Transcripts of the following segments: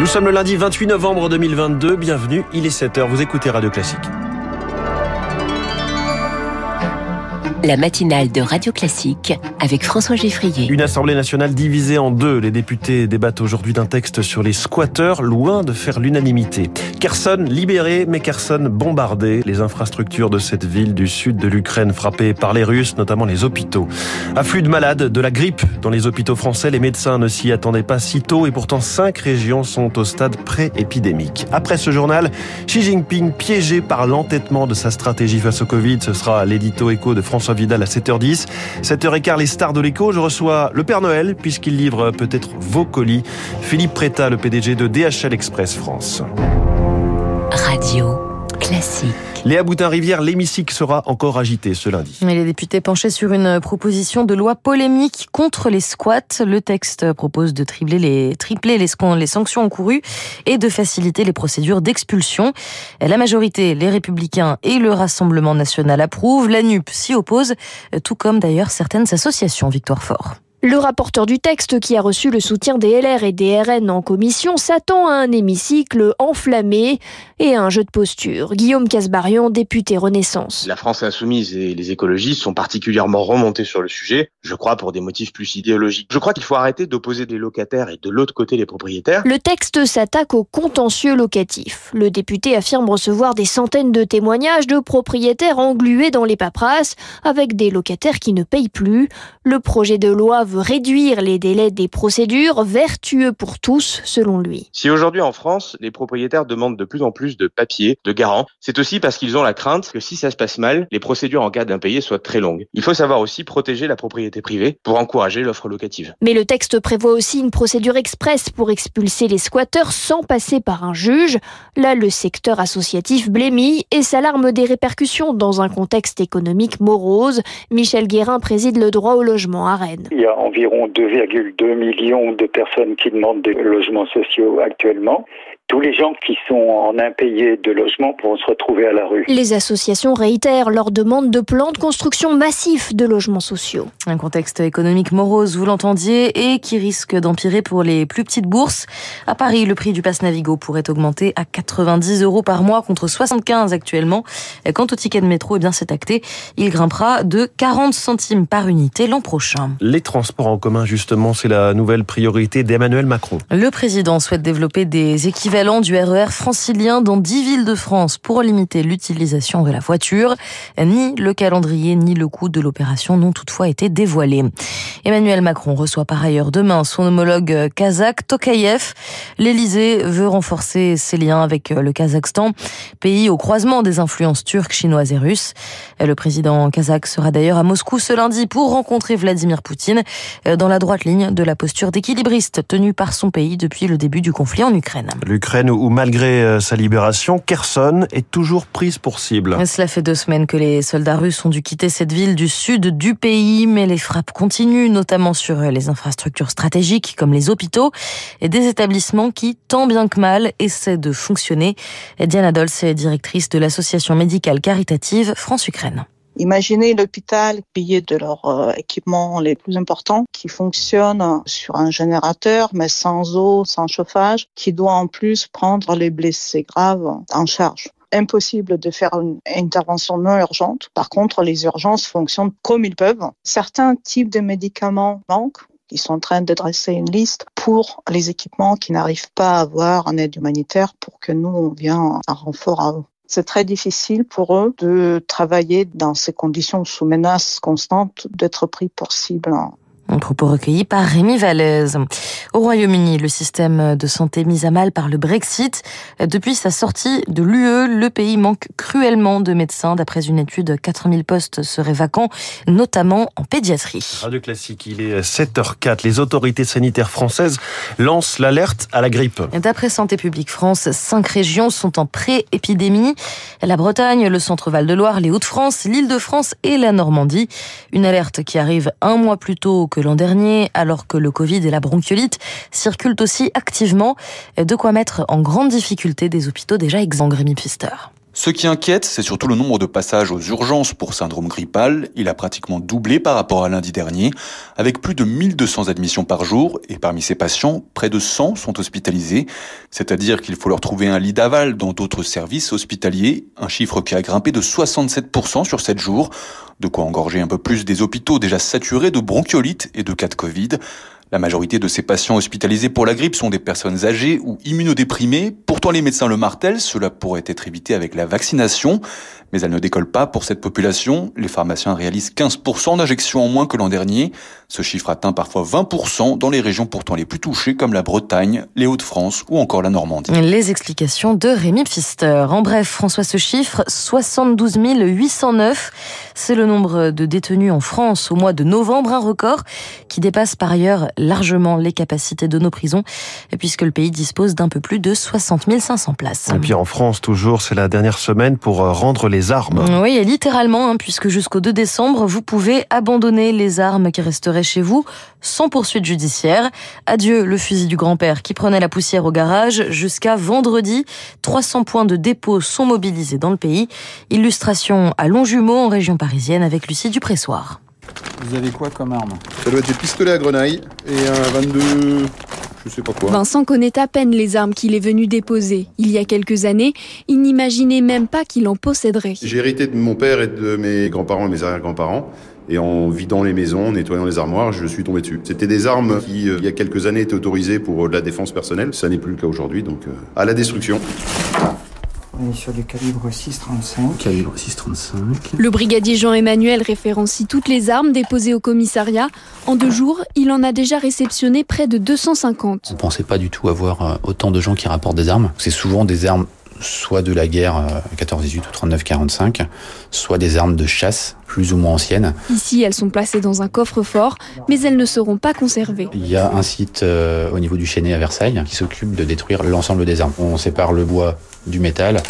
Nous sommes le lundi 28 novembre 2022. Bienvenue, il est 7h. Vous écoutez Radio Classique. La matinale de Radio Classique avec François Geffrier. Une assemblée nationale divisée en deux. Les députés débattent aujourd'hui d'un texte sur les squatteurs, loin de faire l'unanimité. Kherson libéré, mais Kherson bombardé. Les infrastructures de cette ville du sud de l'Ukraine frappées par les Russes, notamment les hôpitaux. Afflux de malades, de la grippe dans les hôpitaux français. Les médecins ne s'y attendaient pas si tôt et pourtant cinq régions sont au stade pré-épidémique. Après ce journal, Xi Jinping piégé par l'entêtement de sa stratégie face au Covid. Ce sera l'édito écho de François Vidal à 7h10. 7h15, les stars de l'écho. Je reçois le Père Noël, puisqu'il livre peut-être vos colis. Philippe Préta, le PDG de DHL Express France. Radio classique. Léa Boutin-Rivière, l'hémicycle sera encore agité ce lundi. Mais les députés penchaient sur une proposition de loi polémique contre les squats. Le texte propose de tripler les, les, les sanctions encourues et de faciliter les procédures d'expulsion. La majorité, les Républicains et le Rassemblement national approuvent. La NUP s'y oppose, tout comme d'ailleurs certaines associations. Victoire Fort. Le rapporteur du texte, qui a reçu le soutien des LR et des RN en commission, s'attend à un hémicycle enflammé et à un jeu de posture. Guillaume Casbarian, député Renaissance. La France insoumise et les écologistes sont particulièrement remontés sur le sujet, je crois pour des motifs plus idéologiques. Je crois qu'il faut arrêter d'opposer des locataires et de l'autre côté les propriétaires. Le texte s'attaque au contentieux locatif. Le député affirme recevoir des centaines de témoignages de propriétaires englués dans les paperasses avec des locataires qui ne payent plus. Le projet de loi veut réduire les délais des procédures, vertueux pour tous, selon lui. Si aujourd'hui en France, les propriétaires demandent de plus en plus de papiers, de garants, c'est aussi parce qu'ils ont la crainte que si ça se passe mal, les procédures en cas d'impayé soient très longues. Il faut savoir aussi protéger la propriété privée pour encourager l'offre locative. Mais le texte prévoit aussi une procédure express pour expulser les squatteurs sans passer par un juge. Là, le secteur associatif blémit et s'alarme des répercussions dans un contexte économique morose. Michel Guérin préside le droit au logement à Rennes environ 2,2 millions de personnes qui demandent des logements sociaux actuellement tous les gens qui sont en impayé de logement pourront se retrouver à la rue. Les associations réitèrent leur demande de plans de construction massifs de logements sociaux. Un contexte économique morose, vous l'entendiez, et qui risque d'empirer pour les plus petites bourses. À Paris, le prix du pass Navigo pourrait augmenter à 90 euros par mois contre 75 actuellement. Quant au ticket de métro, eh bien c'est acté. Il grimpera de 40 centimes par unité l'an prochain. Les transports en commun, justement, c'est la nouvelle priorité d'Emmanuel Macron. Le président souhaite développer des équivalents du RER e francilien dans 10 villes de France pour limiter l'utilisation de la voiture. Ni le calendrier ni le coût de l'opération n'ont toutefois été dévoilés. Emmanuel Macron reçoit par ailleurs demain son homologue kazakh Tokayev. L'Elysée veut renforcer ses liens avec le Kazakhstan, pays au croisement des influences turques, chinoises et russes. Le président kazakh sera d'ailleurs à Moscou ce lundi pour rencontrer Vladimir Poutine dans la droite ligne de la posture d'équilibriste tenue par son pays depuis le début du conflit en Ukraine où malgré euh, sa libération, Kherson est toujours prise pour cible. Cela fait deux semaines que les soldats russes ont dû quitter cette ville du sud du pays, mais les frappes continuent, notamment sur les infrastructures stratégiques comme les hôpitaux et des établissements qui, tant bien que mal, essaient de fonctionner. Diana Dols est directrice de l'association médicale caritative France-Ukraine. Imaginez l'hôpital payé de leurs euh, équipements les plus importants qui fonctionnent sur un générateur mais sans eau, sans chauffage, qui doit en plus prendre les blessés graves en charge impossible de faire une intervention non urgente. Par contre, les urgences fonctionnent comme ils peuvent. Certains types de médicaments manquent. Ils sont en train de dresser une liste pour les équipements qui n'arrivent pas à avoir en aide humanitaire pour que nous, on vienne en renfort à eux c'est très difficile pour eux de travailler dans ces conditions sous menace constante d'être pris pour cible un propos recueilli par Rémi Vallès. Au Royaume-Uni, le système de santé mis à mal par le Brexit. Depuis sa sortie de l'UE, le pays manque cruellement de médecins. D'après une étude, 4000 postes seraient vacants, notamment en pédiatrie. Radio Classique, il est 7h04. Les autorités sanitaires françaises lancent l'alerte à la grippe. D'après Santé publique France, cinq régions sont en pré-épidémie. La Bretagne, le Centre-Val de Loire, les Hauts-de-France, l'Île-de-France et la Normandie. Une alerte qui arrive un mois plus tôt que l'an dernier, alors que le Covid et la bronchiolite circulent aussi activement. De quoi mettre en grande difficulté des hôpitaux déjà exsangues. Ce qui inquiète, c'est surtout le nombre de passages aux urgences pour syndrome grippal. Il a pratiquement doublé par rapport à lundi dernier, avec plus de 1200 admissions par jour, et parmi ces patients, près de 100 sont hospitalisés. C'est-à-dire qu'il faut leur trouver un lit d'aval dans d'autres services hospitaliers, un chiffre qui a grimpé de 67% sur 7 jours. De quoi engorger un peu plus des hôpitaux déjà saturés de bronchiolites et de cas de Covid. La majorité de ces patients hospitalisés pour la grippe sont des personnes âgées ou immunodéprimées. Pourtant, les médecins le martèlent, cela pourrait être évité avec la vaccination mais elle ne décolle pas pour cette population. Les pharmaciens réalisent 15% d'injections en moins que l'an dernier. Ce chiffre atteint parfois 20% dans les régions pourtant les plus touchées comme la Bretagne, les Hauts-de-France ou encore la Normandie. Les explications de Rémi Pfister. En bref, François, ce chiffre, 72 809, c'est le nombre de détenus en France au mois de novembre, un record qui dépasse par ailleurs largement les capacités de nos prisons, puisque le pays dispose d'un peu plus de 60 500 places. Et puis en France, toujours, c'est la dernière semaine pour rendre les armes. Oui, et littéralement, hein, puisque jusqu'au 2 décembre, vous pouvez abandonner les armes qui resteraient chez vous sans poursuite judiciaire. Adieu le fusil du grand-père qui prenait la poussière au garage jusqu'à vendredi. 300 points de dépôt sont mobilisés dans le pays. Illustration à Longjumeau en région parisienne avec Lucie Dupressoir. Vous avez quoi comme arme Ça doit être des pistolets à grenaille et un 22 je sais pas quoi. Vincent connaît à peine les armes qu'il est venu déposer. Il y a quelques années, il n'imaginait même pas qu'il en posséderait. J'ai hérité de mon père et de mes grands-parents et mes arrière-grands-parents. Et en vidant les maisons, en nettoyant les armoires, je suis tombé dessus. C'était des armes qui, euh, il y a quelques années, étaient autorisées pour de la défense personnelle. Ça n'est plus le cas aujourd'hui, donc euh, à la destruction. On est sur du calibre 6,35. Calibre 6,35. Le brigadier Jean-Emmanuel référencie toutes les armes déposées au commissariat. En deux jours, il en a déjà réceptionné près de 250. On ne pensait pas du tout avoir euh, autant de gens qui rapportent des armes. C'est souvent des armes soit de la guerre 14-18 euh, ou 39-45, soit des armes de chasse plus ou moins anciennes. Ici, elles sont placées dans un coffre-fort, mais elles ne seront pas conservées. Il y a un site euh, au niveau du Chênay à Versailles qui s'occupe de détruire l'ensemble des armes. On sépare le bois du métal,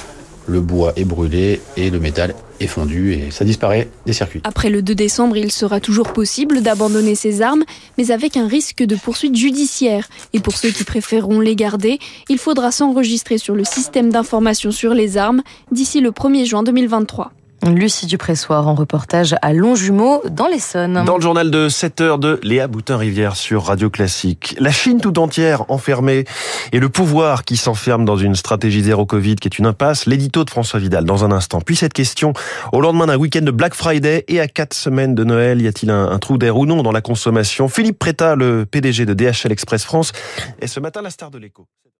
le bois est brûlé et le métal est fondu et ça disparaît des circuits. Après le 2 décembre, il sera toujours possible d'abandonner ces armes, mais avec un risque de poursuite judiciaire. Et pour ceux qui préféreront les garder, il faudra s'enregistrer sur le système d'information sur les armes d'ici le 1er juin 2023. Lucie Dupressoir en reportage à Longjumeau dans l'Essonne. Dans le journal de 7 heures de Léa Boutin-Rivière sur Radio Classique. La Chine tout entière enfermée et le pouvoir qui s'enferme dans une stratégie zéro Covid qui est une impasse. L'édito de François Vidal dans un instant. Puis cette question, au lendemain d'un week-end de Black Friday et à quatre semaines de Noël, y a-t-il un, trou d'air ou non dans la consommation? Philippe Préta, le PDG de DHL Express France, est ce matin la star de l'écho.